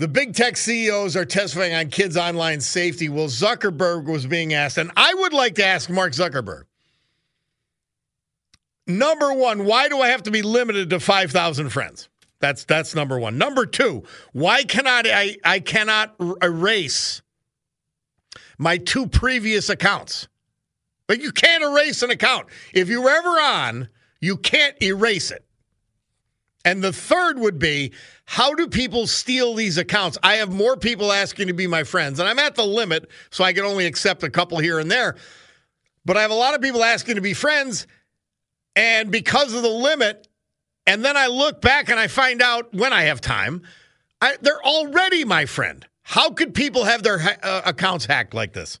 The big tech CEOs are testifying on kids' online safety. Well, Zuckerberg was being asked, and I would like to ask Mark Zuckerberg. Number one, why do I have to be limited to 5,000 friends? That's that's number one. Number two, why cannot I I cannot erase my two previous accounts? But you can't erase an account. If you were ever on, you can't erase it. And the third would be how do people steal these accounts? I have more people asking to be my friends, and I'm at the limit, so I can only accept a couple here and there. But I have a lot of people asking to be friends, and because of the limit, and then I look back and I find out when I have time, I, they're already my friend. How could people have their ha- uh, accounts hacked like this?